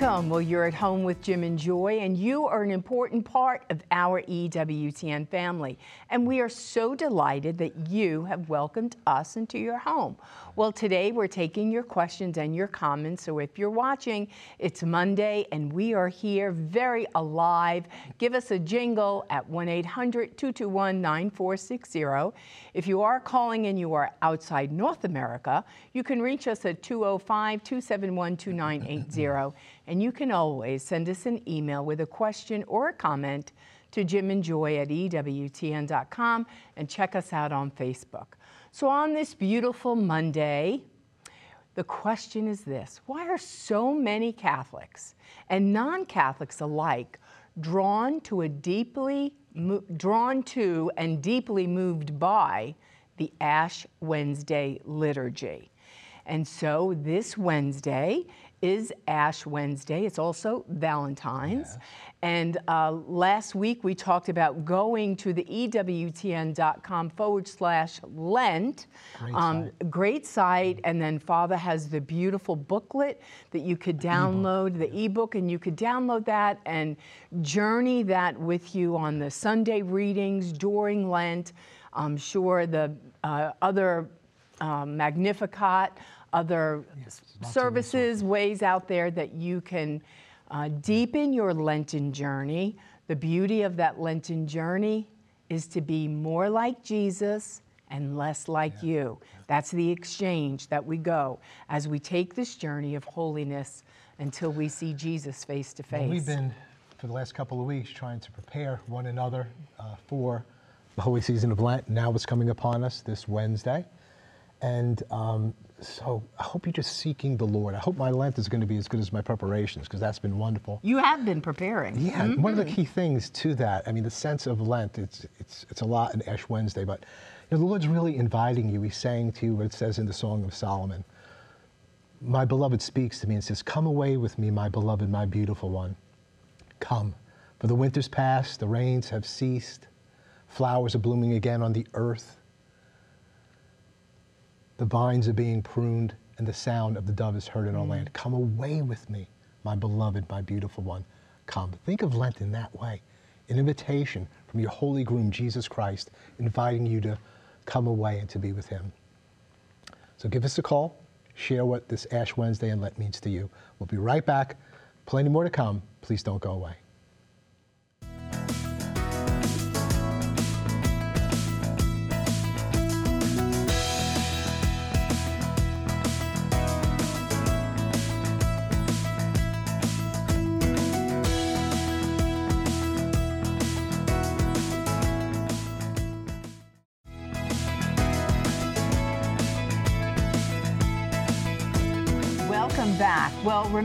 Welcome. Well, you're at home with Jim and Joy, and you are an important part of our EWTN family. And we are so delighted that you have welcomed us into your home. Well, today we're taking your questions and your comments. So if you're watching, it's Monday, and we are here very alive. Give us a jingle at 1 800 221 9460. If you are calling and you are outside North America, you can reach us at 205 271 2980. And you can always send us an email with a question or a comment to jimandjoy at EWTN.com and check us out on Facebook. So, on this beautiful Monday, the question is this Why are so many Catholics and non Catholics alike drawn to a deeply drawn to and deeply moved by the Ash Wednesday liturgy? And so this Wednesday is Ash Wednesday. It's also Valentine's. And uh, last week we talked about going to the EWTN.com forward slash Lent. Great, um, site. great site. And then Father has the beautiful booklet that you could download, the ebook, and you could download that and journey that with you on the Sunday readings during Lent. I'm sure the uh, other um, Magnificat other yes, services, ways out there that you can uh, deepen your Lenten journey. The beauty of that Lenten journey is to be more like Jesus and less like yeah. you. That's the exchange that we go as we take this journey of holiness until we see Jesus face to face. We've been, for the last couple of weeks, trying to prepare one another uh, for the holy season of Lent. Now it's coming upon us this Wednesday. And um, so I hope you're just seeking the Lord. I hope my Lent is going to be as good as my preparations because that's been wonderful. You have been preparing. Yeah, mm-hmm. one of the key things to that, I mean, the sense of Lent, it's, it's, it's a lot in Ash Wednesday, but you know, the Lord's really inviting you. He's saying to you what it says in the Song of Solomon. My beloved speaks to me and says, Come away with me, my beloved, my beautiful one. Come. For the winter's past, the rains have ceased, flowers are blooming again on the earth the vines are being pruned, and the sound of the dove is heard in our mm. land. Come away with me, my beloved, my beautiful one. Come. Think of Lent in that way an invitation from your holy groom, Jesus Christ, inviting you to come away and to be with him. So give us a call, share what this Ash Wednesday and Lent means to you. We'll be right back. Plenty more to come. Please don't go away.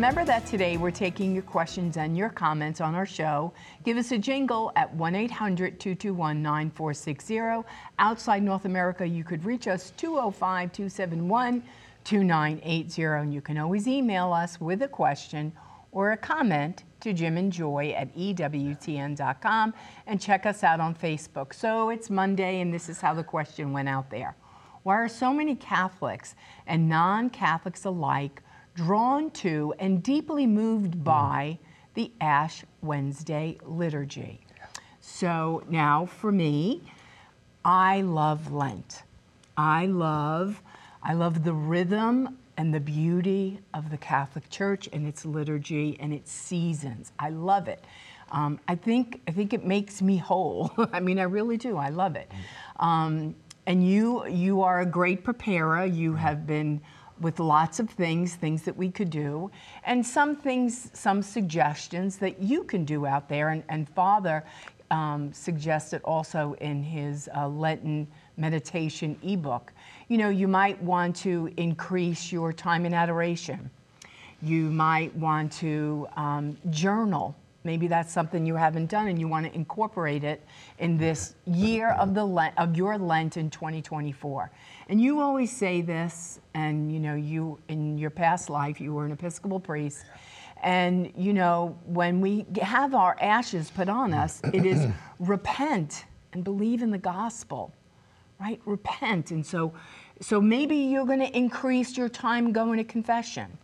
Remember that today we're taking your questions and your comments on our show. Give us a jingle at 1 800 221 9460. Outside North America, you could reach us 205 271 2980. And you can always email us with a question or a comment to Jim and Joy at EWTN.com and check us out on Facebook. So it's Monday, and this is how the question went out there. Why are so many Catholics and non Catholics alike? Drawn to and deeply moved mm. by the Ash Wednesday liturgy. So now for me, I love Lent. I love I love the rhythm and the beauty of the Catholic Church and its liturgy and its seasons. I love it. Um, I think I think it makes me whole. I mean, I really do. I love it. Mm. Um, and you you are a great preparer. You mm. have been with lots of things, things that we could do, and some things, some suggestions that you can do out there. And, and Father um, suggested also in his uh, Lenten meditation ebook. You know, you might want to increase your time in adoration. You might want to um, journal. Maybe that's something you haven't done and you want to incorporate it in this year of the Lent, of your Lent in 2024. And you always say this, and you know, you in your past life, you were an Episcopal priest. And you know, when we have our ashes put on us, it is repent and believe in the gospel, right? Repent. And so, so maybe you're going to increase your time going to confession.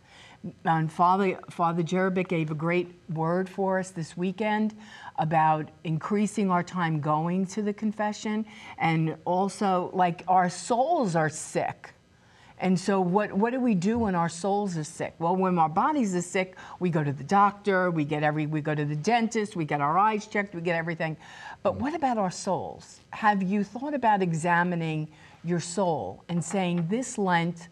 And Father, Father Jerebic gave a great word for us this weekend about increasing our time going to the confession and also like our souls are sick. And so what, what do we do when our souls are sick? Well, when our bodies are sick, we go to the doctor, we get every we go to the dentist, we get our eyes checked, we get everything. But what about our souls? Have you thought about examining your soul and saying this Lent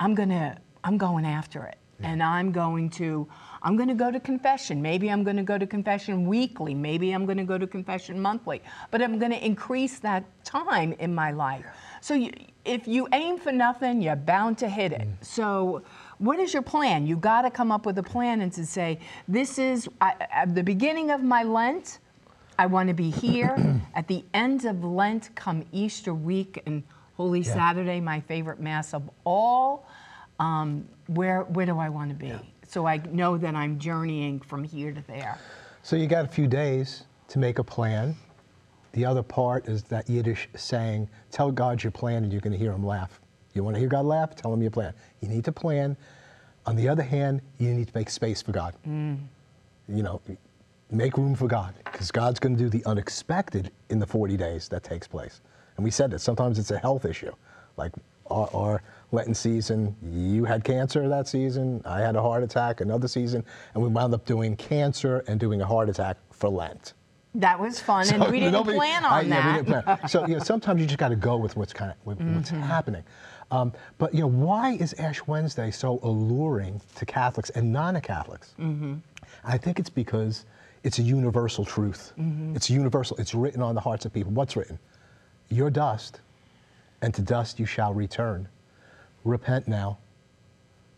I'm to I'm going after it. And I'm going to I'm going to go to confession. Maybe I'm going to go to confession weekly. Maybe I'm going to go to confession monthly. But I'm going to increase that time in my life. So you, if you aim for nothing, you're bound to hit it. So what is your plan? You got to come up with a plan and to say, this is I, at the beginning of my Lent. I want to be here at the end of Lent, come Easter week and Holy Yeah. Saturday, my favorite mass of all. Um, where where do I want to be? So I know that I'm journeying from here to there. So you got a few days to make a plan. The other part is that Yiddish saying, tell God your plan and you're going to hear him laugh. You want to hear God laugh? Tell him your plan. You need to plan. On the other hand, you need to make space for God. Mm. You know, make room for God because God's going to do the unexpected in the 40 days that takes place. And we said that sometimes it's a health issue. Like our, our Lenten season, you had cancer that season, I had a heart attack another season, and we wound up doing cancer and doing a heart attack for Lent. That was fun, and we didn't nobody- plan I- on yeah, we that. didn't plan. So you know, sometimes you just got to go with what's kind of with what's mm-hmm. happening. Um, but you know, why is Ash Wednesday so alluring to Catholics and non-Catholics? Mm-hmm. I think it's because it's a universal truth. Mm-hmm. It's universal. It's written on the hearts of people. What's written? You're dust, and to dust you shall return. Repent now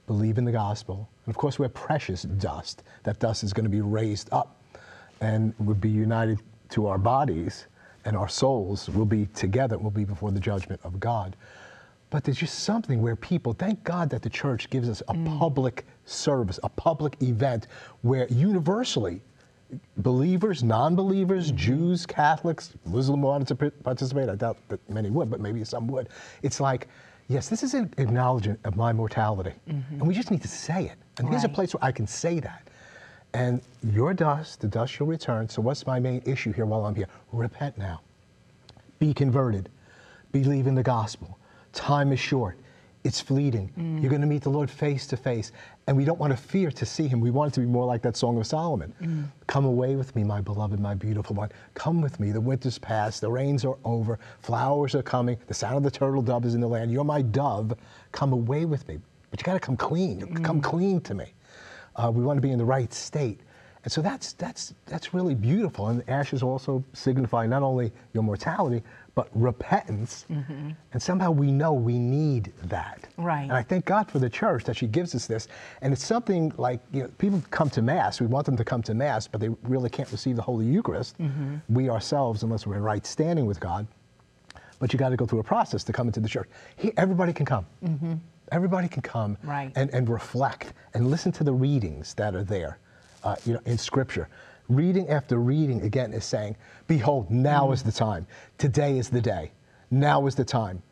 believe in the gospel. And of course, we're precious dust. That dust is going to be raised up and would be united to our bodies, and our souls will be together, will be before the judgment of God. But there's just something where people, thank God that the church gives us a mm. public service, a public event where universally, believers, non-believers, mm-hmm. Jews, Catholics, Muslim wanted to participate. I doubt that many would, but maybe some would. It's like, yes, this is an acknowledgement of my mortality, mm-hmm. and we just need to say it. And here's a place where I can say that. And your dust, the dust shall return. So what's my main issue here while I'm here? Repent now. Be converted. Believe in the gospel. Time is short. It's fleeting. Mm. You're going to meet the Lord face to face. And we don't want to fear to see him. We want it to be more like that Song of Solomon. Mm. Come away with me, my beloved, my beautiful one. Come with me. The winter's past. The rains are over. Flowers are coming. The sound of the turtle dove is in the land. You're my dove. Come away with me. But you got to come clean. Come mm. clean to me. Uh, we want to be in the right state. And so that's, that's, that's really beautiful. And ashes also signify not only your mortality, but repentance. Mm-hmm. And somehow we know we need that. Right. And I thank God for the church that she gives us this. And it's something like, you know, people come to Mass. We want them to come to Mass, but they really can't receive the Holy Eucharist. Mm-hmm. We ourselves, unless we're in right standing with God. But you got to go through a process to come into the church. He, everybody can come. Mm-hmm. Everybody can come Right. and, and reflect and listen to the readings that are there, uh, you know, in Scripture. Reading after reading again is saying, "Behold, now is the time. Today is the day. Now is the time."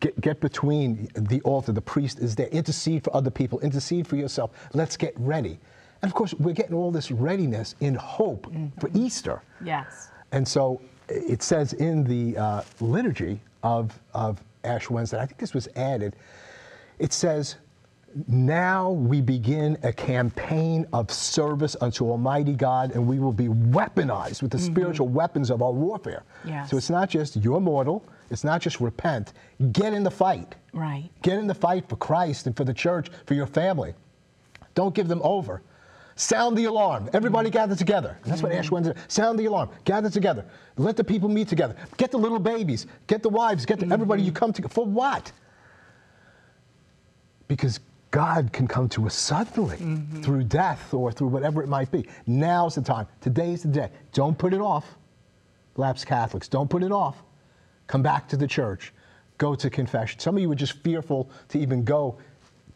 Get, get between the altar. The priest is there. Intercede for other people. Intercede for yourself. Let's get ready. And of course, we're getting all this readiness in hope for Easter. Yes. And so it says in the uh, liturgy of, of Ash Wednesday, I think this was added, it says, Now we begin a campaign of service unto Almighty God, and we will be weaponized with the mm-hmm. spiritual weapons of our warfare. Yes. So it's not just you're mortal, it's not just repent, get in the fight. Right. Get in the fight for Christ and for the church, for your family. Don't give them over. Sound the alarm. Everybody mm-hmm. gather together. That's what Ash mm-hmm. Wednesday. Sound the alarm. Gather together. Let the people meet together. Get the little babies. Get the wives. Get the, everybody. You come together for what? Because God can come to us suddenly mm-hmm. through death or through whatever it might be. Now's the time. Today's the day. Don't put it off. Lapsed Catholics, don't put it off. Come back to the church. Go to confession. Some of you are just fearful to even go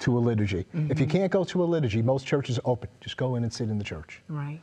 to a liturgy. If you mm-hmm. can't go to a liturgy, most churches are open. Just go in and sit in the church. Right.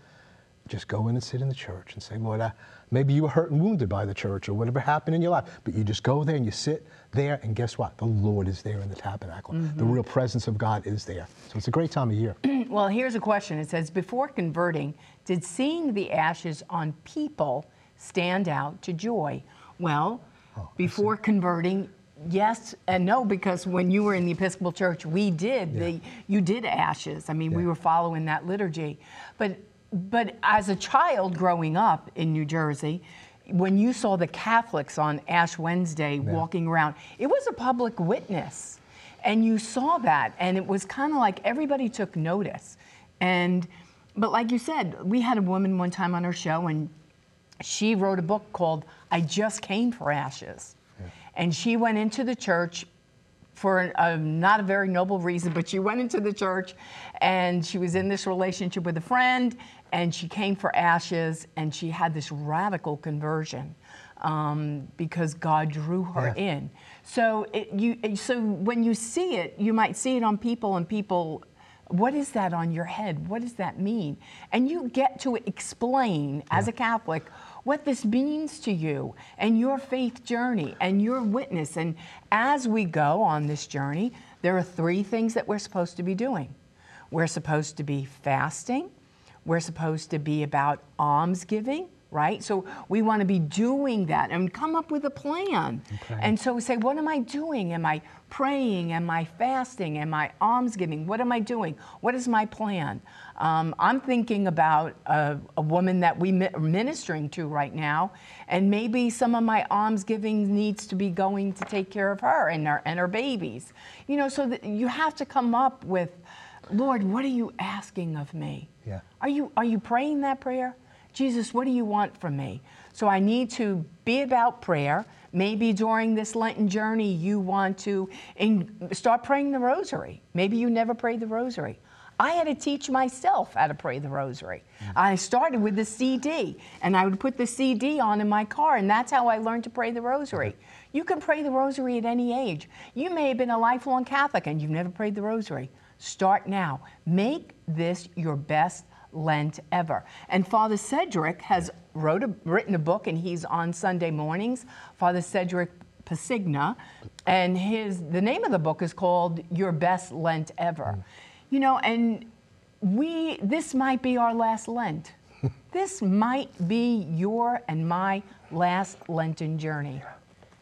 Just go in and sit in the church and say, Lord, I, maybe you were hurt and wounded by the church or whatever happened in your life, but you just go there and you sit there, and guess what? The Lord is there in the tabernacle. Mm-hmm. The real presence of God is there. So it's a great time of year. Well, here's a question. It says, before converting, did seeing the ashes on people stand out to joy? Well, Oh, before converting, yes and no, because when you were in the Episcopal Church, we did Yeah. the you did ashes. I mean, we were following that liturgy. But but as a child growing up in New Jersey, when you saw the Catholics on Ash Wednesday walking around, it was a public witness. And you saw that, and it was kind of like everybody took notice. And but like you said, we had a woman one time on our show, and she wrote a book called I Just Came for Ashes. And she went into the church for a, not a very noble reason, but she went into the church and she was in this relationship with a friend and she came for ashes and she had this radical conversion um, because God drew her Yeah. in. So, it, you, so when you see it, you might see it on people and people what is that on your head? What does that mean? And you get to explain as a Catholic what this means to you and your faith journey and your witness. And as we go on this journey, there are three things that we're supposed to be doing. We're supposed to be fasting, we're supposed to be about almsgiving, right? So we want to be doing that and come up with a plan. Okay. And so we say, what am I doing? Am I praying? Am I fasting? Am I almsgiving? What am I doing? What is my plan? Um, I'm thinking about a, a woman that we mi- are ministering to right now, and maybe some of my almsgiving needs to be going to take care of her and her and her babies. You know, so that you have to come up with, Lord, what are you asking of me? Yeah. Are you are you praying that prayer? Jesus, what do you want from me? So I need to be about prayer. Maybe during this Lenten journey, you want to in, start praying the rosary. Maybe you never prayed the rosary. I had to teach myself how to pray the rosary. Mm. I started with the CD, and I would put the CD on in my car, and that's how I learned to pray the rosary. You can pray the rosary at any age. You may have been a lifelong Catholic and you've never prayed the rosary. Start now. Make this your best Lent ever. And Father Cedric has wrote a, written a book, and he's on Sunday mornings. Father Cedric Pisegna, and his the name of the book is called Your Best Lent Ever. You know, and we this might be our last Lent. this might be your and my last Lenten journey.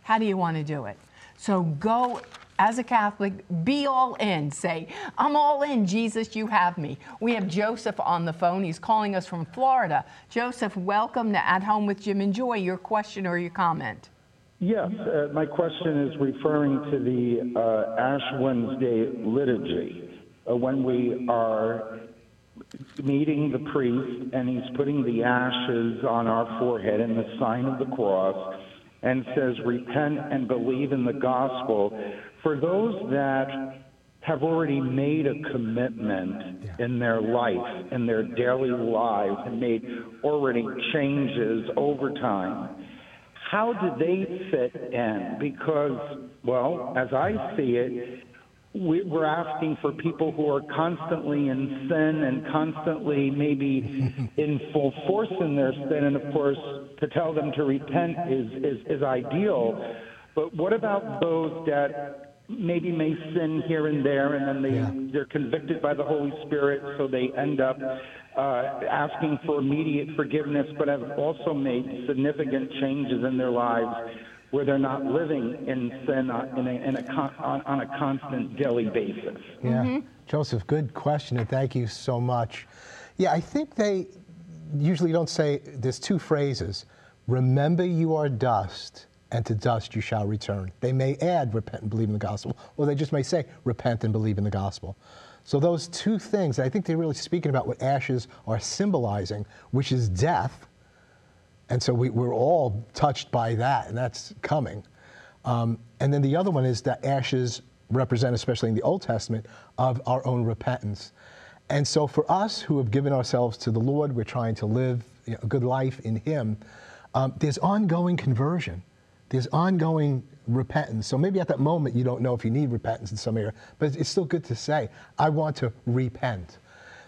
How do you want to do it? So go as a Catholic, be all in. Say, I'm all in, Jesus, you have me. We have Joseph on the phone. He's calling us from Florida. Joseph, welcome to At Home with Jim and Joy. Your question or your comment? Yes, uh, my question is referring to the uh, Ash Wednesday liturgy. Uh, when we are meeting the priest and he's putting the ashes on our forehead in the sign of the cross and says, Repent and believe in the gospel. For those that have already made a commitment in their life, in their daily lives, and made already changes over time how do they fit in? Because, well, as I see it, we- we're asking for people who are constantly in sin and constantly maybe in full force in their sin. And of course, to tell them to repent is, is, is ideal. But what about those that maybe may sin here and there and then they, Yeah. they're convicted by the Holy Spirit, so they end up uh, asking for immediate forgiveness, but have also made significant changes in their lives where they're not living in sin on, in a, in a con, on, on a constant daily basis. Yeah. Joseph, good question, and thank you so much. Yeah, I think they usually don't say, there's two phrases remember you are dust, and to dust you shall return. They may add repent and believe in the gospel, or they just may say repent and believe in the gospel. So, those two things, I think they're really speaking about what ashes are symbolizing, which is death. And so we, we're all touched by that, and that's coming. Um, and then the other one is that ashes represent, especially in the Old Testament, of our own repentance. And so for us who have given ourselves to the Lord, we're trying to live you know, a good life in Him, um, there's ongoing conversion. There's ongoing repentance. So maybe at that moment you don't know if you need repentance in some area, but it's still good to say, I want to repent.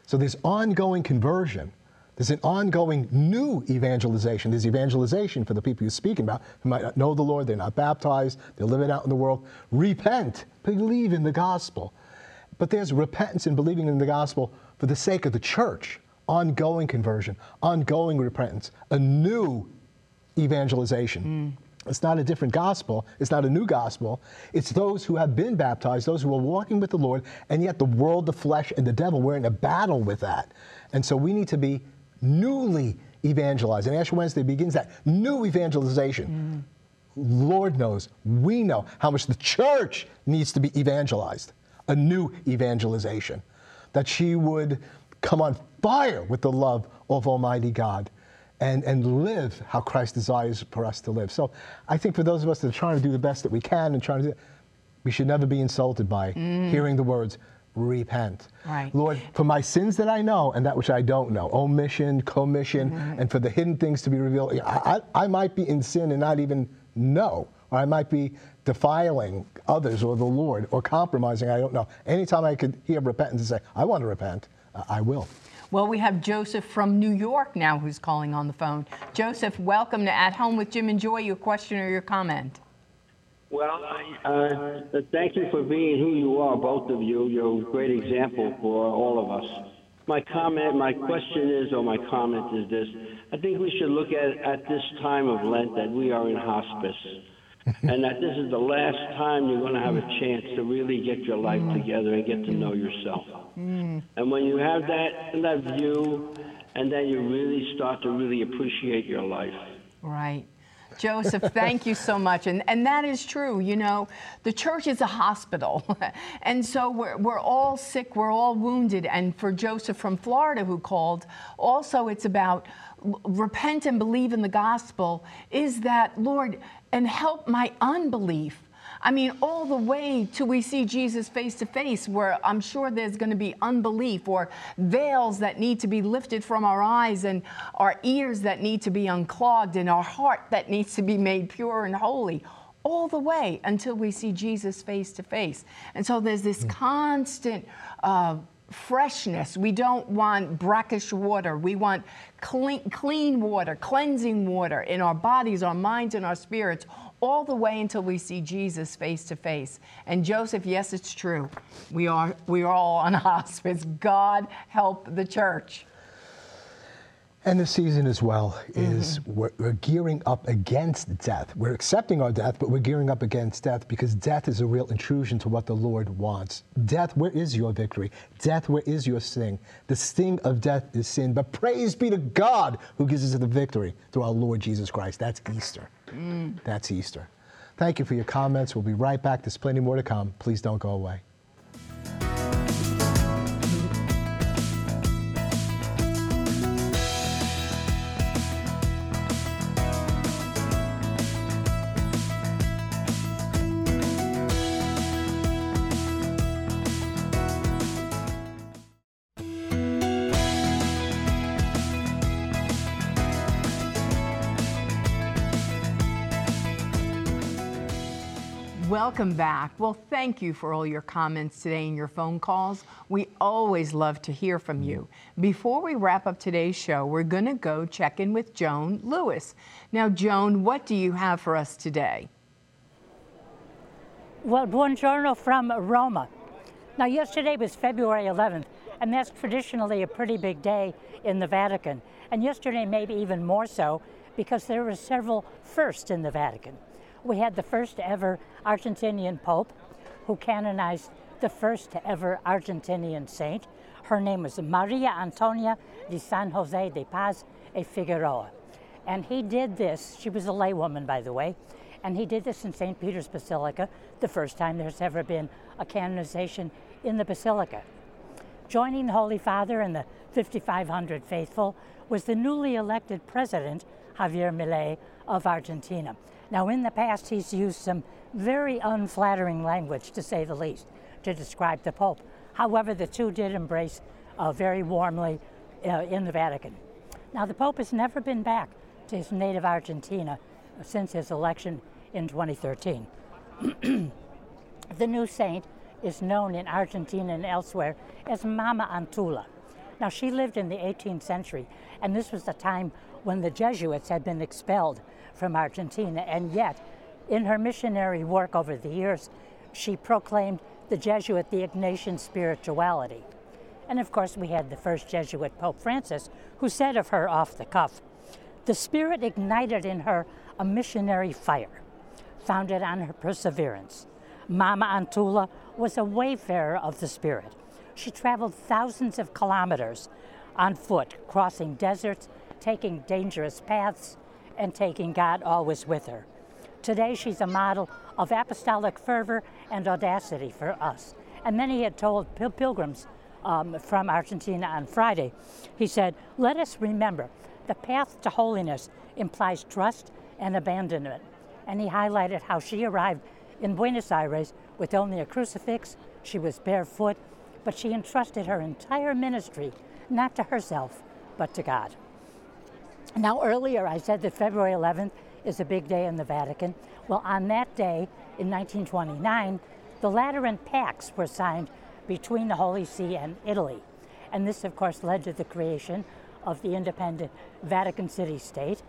So there's ongoing conversion There's an ongoing new evangelization. There's evangelization for the people you're speaking about who might not know the Lord, they're not baptized, they're living out in the world. Repent, believe in the gospel. But there's repentance and believing in the gospel for the sake of the church, ongoing conversion, ongoing repentance, a new evangelization. Mm. It's not a different gospel. It's not a new gospel. It's those who have been baptized, those who are walking with the Lord, and yet the world, the flesh, and the devil, we're in a battle with that. And so we need to be newly evangelized. And Ash Wednesday begins that new evangelization. Mm. Lord knows, we know how much the church needs to be evangelized, a new evangelization. That she would come on fire with the love of Almighty God and, and live how Christ desires for us to live. So I think for those of us that are trying to do the best that we can and trying to do, we should never be insulted by mm. hearing the words, repent. Right. Lord, for my sins that I know and that which I don't know, omission, commission, mm-hmm. and for the hidden things to be revealed, I, I, I might be in sin and not even know, or I might be defiling others or the Lord or compromising, I don't know. Anytime I could hear repentance and say, I want to repent, uh, I will. Well, we have Joseph from New York now who's calling on the phone. Joseph, welcome to At Home with Jim and Joy. Your question or your comment? Well, uh, thank you for being who you are, both of you. You're a great example for all of us. My comment, my question is, or my comment is this: I think we should look at at this time of Lent that we are in hospice and that this is the last time you're going to have a chance to really get your life together and get to know yourself. Mm. And when you have that that view, and then you really start to really appreciate your life. Right. Joseph, thank you so much. And, and that is true. You know, the church is a hospital. and so we're, we're all sick, we're all wounded. And for Joseph from Florida who called, also it's about repent and believe in the gospel is that, Lord, and help my unbelief. I mean, all the way till we see Jesus face to face, where I'm sure there's going to be unbelief or veils that need to be lifted from our eyes and our ears that need to be unclogged and our heart that needs to be made pure and holy all the way until we see Jesus face to face. And so there's this mm. constant uh, freshness. We don't want brackish water. We want clean, clean water, cleansing water in our bodies, our minds, and our spirits, all the way until we see Jesus face to face. And Joseph, yes, it's true. We are, we are all on hospice. God help the church. And the season as well is mm-hmm. we're, we're, gearing up against death. We're accepting our death, but we're gearing up against death because death is a real intrusion to what the Lord wants. Death, where is your victory? Death, where is your sting? The sting of death is sin, but praise be to God who gives us the victory through our Lord Jesus Christ. That's Easter. Mm. That's Easter. Thank you for your comments. We'll be right back. There's plenty more to come. Please don't go away. Welcome back. Well, thank you for all your comments today and your phone calls. We always love to hear from you. Before we wrap up today's show, we're going to go check in with Joan Lewis. Now, Joan, what do you have for us today? Well, buongiorno from Roma. Now, yesterday was February 11th, and that's traditionally a pretty big day in the Vatican. And yesterday, maybe even more so, because there were several firsts in the Vatican we had the first ever Argentinian Pope who canonized the first ever Argentinian saint. Her name was Maria Antonia de San Jose de Paz y Figueroa. And he did this, she was a laywoman, by the way, and he did this in St. Peter's Basilica, the first time there's ever been a canonization in the Basilica. Joining the Holy Father and the 5,500 faithful was the newly elected president, Javier Milei of Argentina. Now, in the past, he's used some very unflattering language, to say the least, to describe the Pope. However, the two did embrace uh, very warmly uh, in the Vatican. Now, the Pope has never been back to his native Argentina since his election in 2013. the new saint is known in Argentina and elsewhere as Mama Antula. Now, she lived in the 18th century, and this was the time when the Jesuits had been expelled from Argentina, and yet, in her missionary work over the years, she proclaimed the Jesuit, the Ignatian spirituality. And of course, we had the first Jesuit, Pope Francis, who said of her off the cuff, the Spirit ignited in her a missionary fire, founded on her perseverance. Mama Antula was a wayfarer of the Spirit. She traveled thousands of kilometers on foot, crossing deserts, taking dangerous paths, and taking God always with her. Today, she's a model of apostolic fervor and audacity for us. And then he had told pil- pilgrims um, from Argentina on Friday, he said, Let us remember the path to holiness implies trust and abandonment. And he highlighted how she arrived in Buenos Aires with only a crucifix, she was barefoot, but she entrusted her entire ministry not to herself, but to God. Now, earlier I said that February 11th is a big day in the Vatican. Well, on that day in 1929, the Lateran Pacts were signed between the Holy See and Italy. And this, of course, led to the creation of the independent Vatican City State.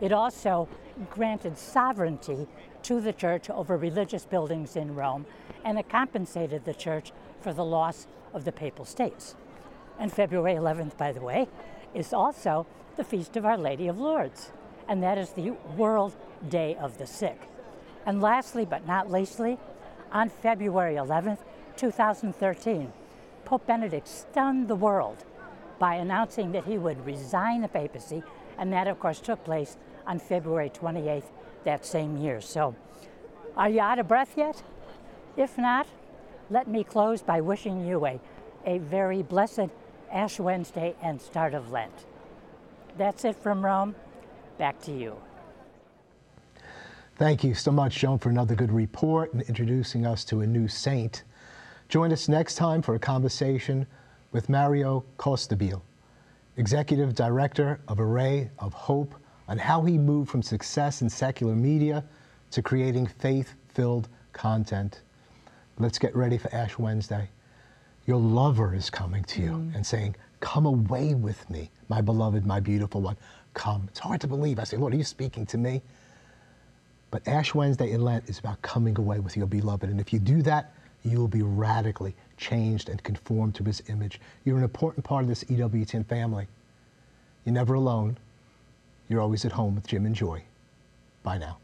It also granted sovereignty to the church over religious buildings in Rome, and it compensated the church for the loss of the papal states. And February 11th, by the way, is also the feast of Our Lady of Lourdes, and that is the World Day of the Sick. And lastly, but not leastly, on February 11th, 2013, Pope Benedict stunned the world by announcing that he would resign the papacy, and that, of course, took place on February 28th that same year. So, are you out of breath yet? If not, let me close by wishing you a, a very blessed Ash Wednesday and start of Lent. That's it from Rome. Back to you. Thank you so much, Joan, for another good report and introducing us to a new saint. Join us next time for a conversation with Mario Costabile, Executive Director of Array of Hope, on how he moved from success in secular media to creating faith filled content. Let's get ready for Ash Wednesday. Your lover is coming to you mm. and saying, Come away with me, my beloved, my beautiful one. Come. It's hard to believe. I say, Lord, are you speaking to me? But Ash Wednesday in Lent is about coming away with your beloved. And if you do that, you will be radically changed and conformed to his image. You're an important part of this EWTN family. You're never alone. You're always at home with Jim and Joy. Bye now.